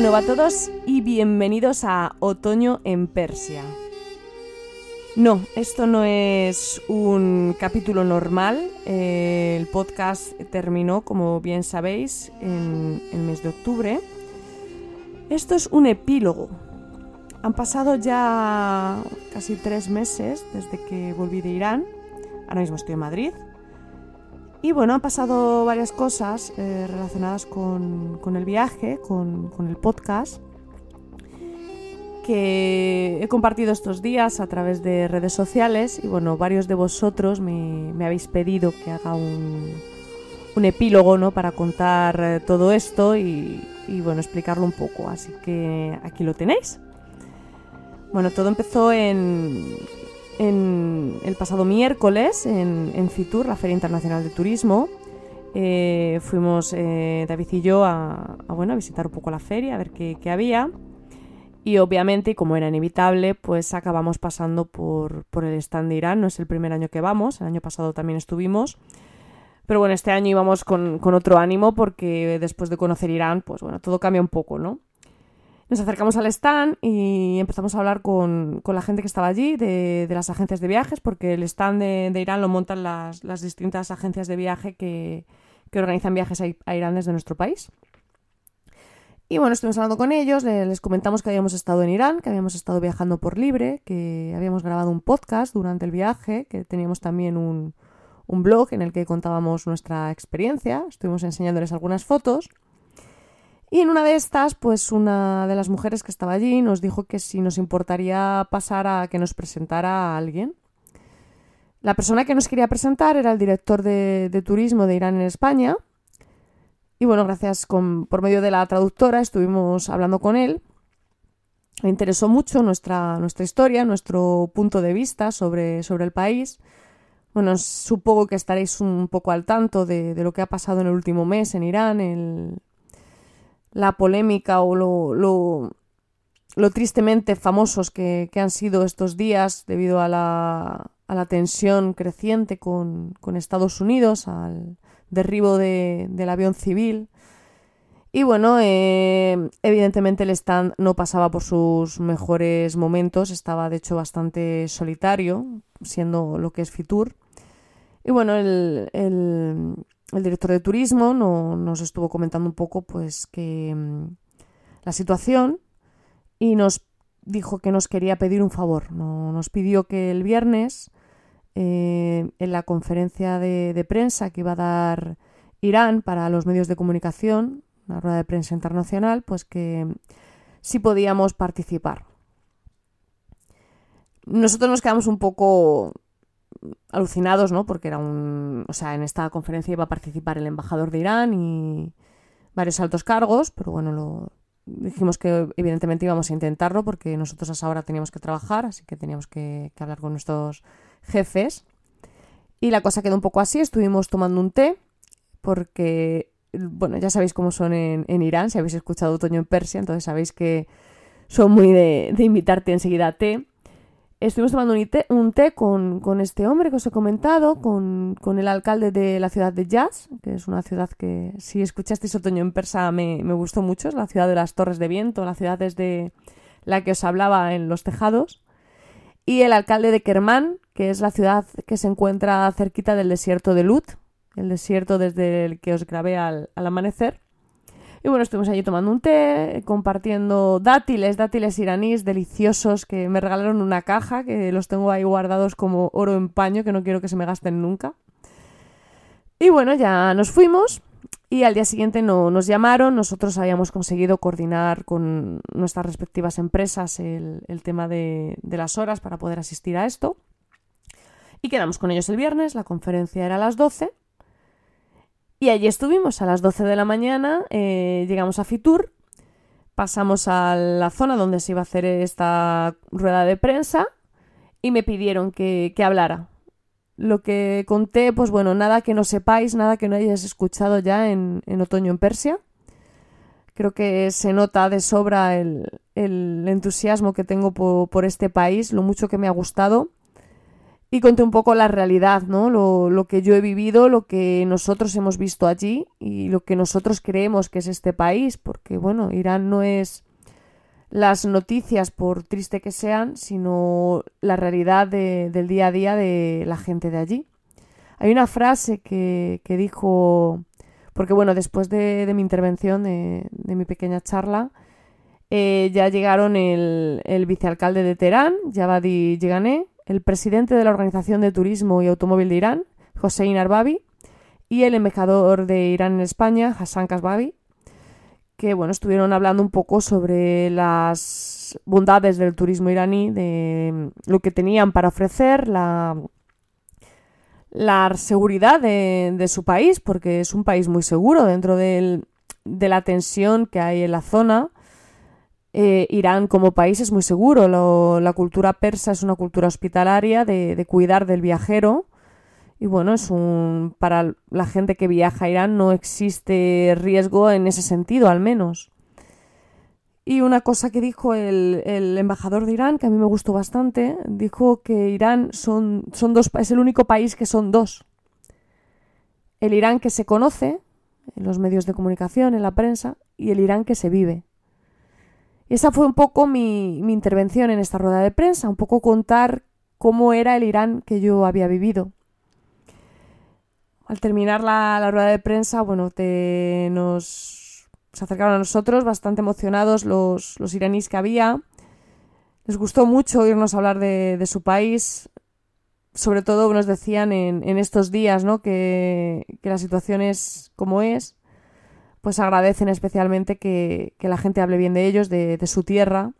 A todos y bienvenidos a Otoño en Persia. No, esto no es un capítulo normal. Eh, el podcast terminó, como bien sabéis, en el mes de octubre. Esto es un epílogo. Han pasado ya casi tres meses desde que volví de Irán. Ahora mismo estoy en Madrid. Y bueno, han pasado varias cosas eh, relacionadas con, el viaje, con, el podcast, que he compartido estos días a través de redes sociales y bueno, varios de vosotros me, habéis pedido que haga un, un epílogo ¿no? para contar eh, todo esto y, bueno, explicarlo un poco. Así que aquí lo tenéis. Bueno, todo empezó en el pasado miércoles en, Fitur, la Feria Internacional de Turismo. Eh, fuimos eh, David y yo a, bueno, a visitar un poco la feria, a ver qué, había. Y obviamente, como era inevitable, pues acabamos pasando por, el stand de Irán. No es el primer año que vamos, el año pasado también estuvimos. Pero bueno, este año íbamos con, con otro ánimo porque después de conocer Irán, pues bueno, todo cambia un poco, ¿no? Nos acercamos al stand y empezamos a hablar con, la gente que estaba allí, de, las agencias de viajes, porque el stand de, Irán lo montan las, distintas agencias de viaje que, organizan viajes a, Irán desde nuestro país. Y bueno, estuvimos hablando con ellos, les, comentamos que habíamos estado en Irán, que habíamos estado viajando por libre, que habíamos grabado un podcast durante el viaje, que teníamos también un, un blog en el que contábamos nuestra experiencia, estuvimos enseñándoles algunas fotos. Y en una de estas, pues una de las mujeres que estaba allí nos dijo que si nos importaría pasar a que nos presentara a alguien. La persona que nos quería presentar era el director de, turismo de Irán en España. Y bueno, gracias por medio de la traductora estuvimos hablando con él. Me interesó mucho nuestra, nuestra historia, nuestro punto de vista sobre, sobre el país. Bueno, supongo que estaréis un poco al tanto de, lo que ha pasado en el último mes en Irán, la polémica o lo, lo, tristemente famosos que, han sido estos días debido a la, a la tensión creciente con, Estados Unidos, al derribo del avión civil. Y bueno, eh, evidentemente el stand no pasaba por sus mejores momentos, estaba de hecho bastante solitario, siendo lo que es Fitur. Y bueno, el director de turismo nos estuvo comentando un poco pues que mm, la situación y nos dijo que nos quería pedir un favor. nos pidió que el viernes eh, en la conferencia de, prensa que iba a dar Irán para los medios de comunicación, una rueda de prensa internacional, pues que sí podíamos participar. Nosotros nos quedamos un poco alucinados, ¿no? Porque era un... O sea, en esta conferencia iba a participar el embajador de Irán y varios altos cargos, pero bueno, lo... dijimos que evidentemente íbamos a intentarlo porque nosotros a esa hora teníamos que trabajar, así que teníamos que, hablar con nuestros jefes. Y la cosa quedó un poco así, estuvimos tomando un té porque, bueno, ya sabéis cómo son en, Irán, si habéis escuchado Otoño en Persia, entonces sabéis que son muy de, de invitarte enseguida a té. Estuvimos tomando un té, con, este hombre que os he comentado, con, el alcalde de la ciudad de Jazz, que es una ciudad que, si escuchasteis otoño en persa, me, gustó mucho. Es la ciudad de las torres de viento, la ciudad desde la que os hablaba en los tejados. Y el alcalde de Kermán, que es la ciudad que se encuentra cerquita del desierto de Lut, el desierto desde el que os grabé al amanecer. Y bueno, estuvimos allí tomando un té, compartiendo dátiles, dátiles iraníes deliciosos que me regalaron una caja, que los tengo ahí guardados como oro en paño, que no quiero que se me gasten nunca. Y bueno, ya nos fuimos y al día siguiente no, nos llamaron. Nosotros habíamos conseguido coordinar con nuestras respectivas empresas el, tema de, de las horas para poder asistir a esto. Y quedamos con ellos el viernes, la conferencia era a las 12 y allí estuvimos a las 12 de la mañana, eh, llegamos a Fitur, pasamos a la zona donde se iba a hacer esta rueda de prensa y me pidieron que, hablara. Lo que conté, pues bueno, nada que no sepáis, nada que no hayáis escuchado ya en, otoño en Persia. Creo que se nota de sobra el, entusiasmo que tengo por, por, este país, lo mucho que me ha gustado y conté un poco la realidad, ¿no? Lo, que yo he vivido, lo que nosotros hemos visto allí y lo que nosotros creemos que es este país, porque bueno, Irán no es las noticias, por triste que sean, sino la realidad de, del día a día de la gente de allí. Hay una frase que, que dijo, porque bueno, después de, mi intervención, de, de, mi pequeña charla, eh, ya llegaron el, vicealcalde de Teherán, Javadi Yegané, el presidente de la Organización de Turismo y Automóvil de Irán, Hossein Arbabi, y el embajador de Irán en España, Hassan Kasbabi, que bueno, estuvieron hablando un poco sobre las bondades del turismo iraní, de lo que tenían para ofrecer, la, seguridad de, su país, porque es un país muy seguro dentro de la tensión que hay en la zona. Eh, Irán como país es muy seguro. La cultura persa es una cultura hospitalaria de, de cuidar del viajero y bueno, es un para la gente que viaja a Irán no existe riesgo en ese sentido, al menos. Y una cosa que dijo el, el, embajador de Irán, que a mí me gustó bastante, dijo que Irán son, son dos, es el único país que son dos. El Irán que se conoce en los medios de comunicación, en la prensa, y el Irán que se vive. Esa fue un poco mi, intervención en esta rueda de prensa, un poco contar cómo era el Irán que yo había vivido. Al terminar la, rueda de prensa, bueno, nos se acercaron a nosotros bastante emocionados los, iraníes que había. Les gustó mucho oírnos hablar de, su país. Sobre todo nos decían en, estos días ¿no? que, la situación es como es. Pues agradecen especialmente que, que la gente hable bien de ellos, de, de su tierra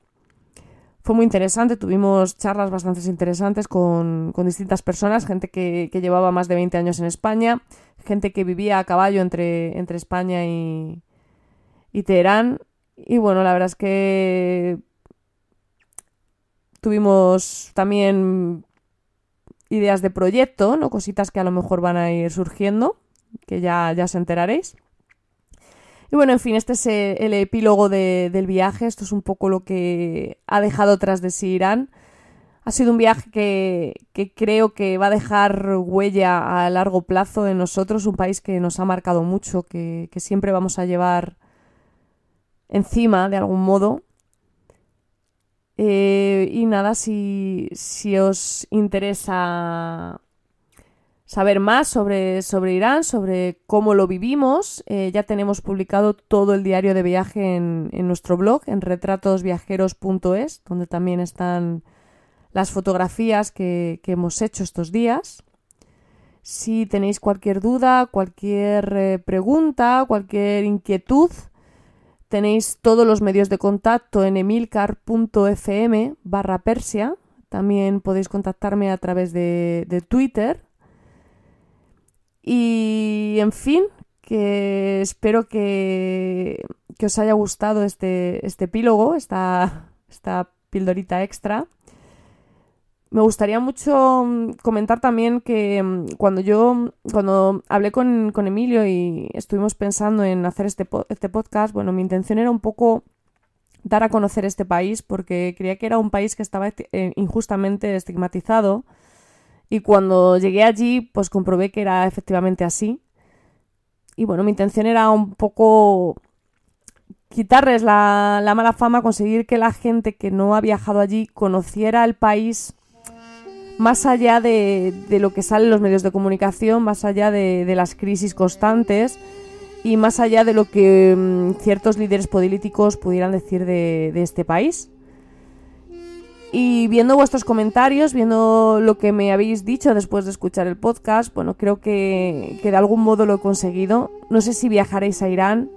fue muy interesante, tuvimos charlas bastante interesantes con, con distintas personas, gente que, que, llevaba más de 20 años en España, gente que vivía a caballo entre, entre España y, y Teherán. Y bueno, la verdad es que tuvimos también ideas de proyecto, ¿no? Cositas que a lo mejor van a ir surgiendo, que ya, ya os enteraréis. Y bueno, en fin, este es el epílogo de, del viaje. Esto es un poco lo que ha dejado tras de sí Irán. Ha sido un viaje que, que, creo que va a dejar huella a largo plazo en nosotros, un país que nos ha marcado mucho, que, que siempre vamos a llevar encima de algún modo. Eh, y nada, si, si os interesa saber más sobre, sobre Irán, sobre cómo lo vivimos, eh, ya tenemos publicado todo el diario de viaje en, nuestro blog, en retratosviajeros.es, donde también están las fotografías que, hemos hecho estos días. Si tenéis cualquier duda, cualquier eh, pregunta, cualquier inquietud, tenéis todos los medios de contacto en emilcar.fm barra persia. También podéis contactarme a través de Twitter y en fin, que espero que, que os haya gustado este, este epílogo, esta, esta pildorita extra. Me gustaría mucho mm, comentar también que mm, cuando yo, cuando hablé con, con Emilio y estuvimos pensando en hacer este, este podcast, bueno, mi intención era un poco dar a conocer este país porque creía que era un país que estaba eh, injustamente estigmatizado y cuando llegué allí, pues comprobé que era efectivamente así. Y bueno, mi intención era un poco quitarles la, la, mala fama, conseguir que la gente que no ha viajado allí conociera el país más allá de, lo que sale en los medios de comunicación, más allá de, las crisis constantes y más allá de lo que um, ciertos líderes políticos pudieran decir de, de este país. Y viendo vuestros comentarios, viendo lo que me habéis dicho después de escuchar el podcast, bueno, creo que, que de algún modo lo he conseguido. No sé si viajaréis a Irán,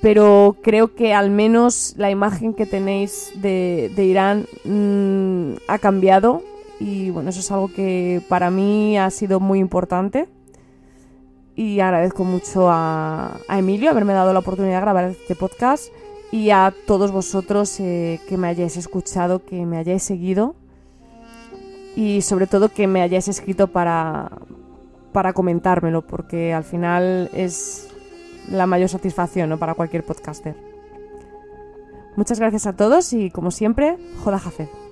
pero creo que al menos la imagen que tenéis de, Irán mmm, ha cambiado. Y bueno, eso es algo que para mí ha sido muy importante. Y agradezco mucho a Emilio haberme dado la oportunidad de grabar este podcast y a todos vosotros eh, que me hayáis escuchado, que me hayáis seguido y sobre todo que me hayáis escrito para, para comentármelo, porque al final es la mayor satisfacción ¿no? para cualquier podcaster. Muchas gracias a todos y como siempre, Joda Jafet.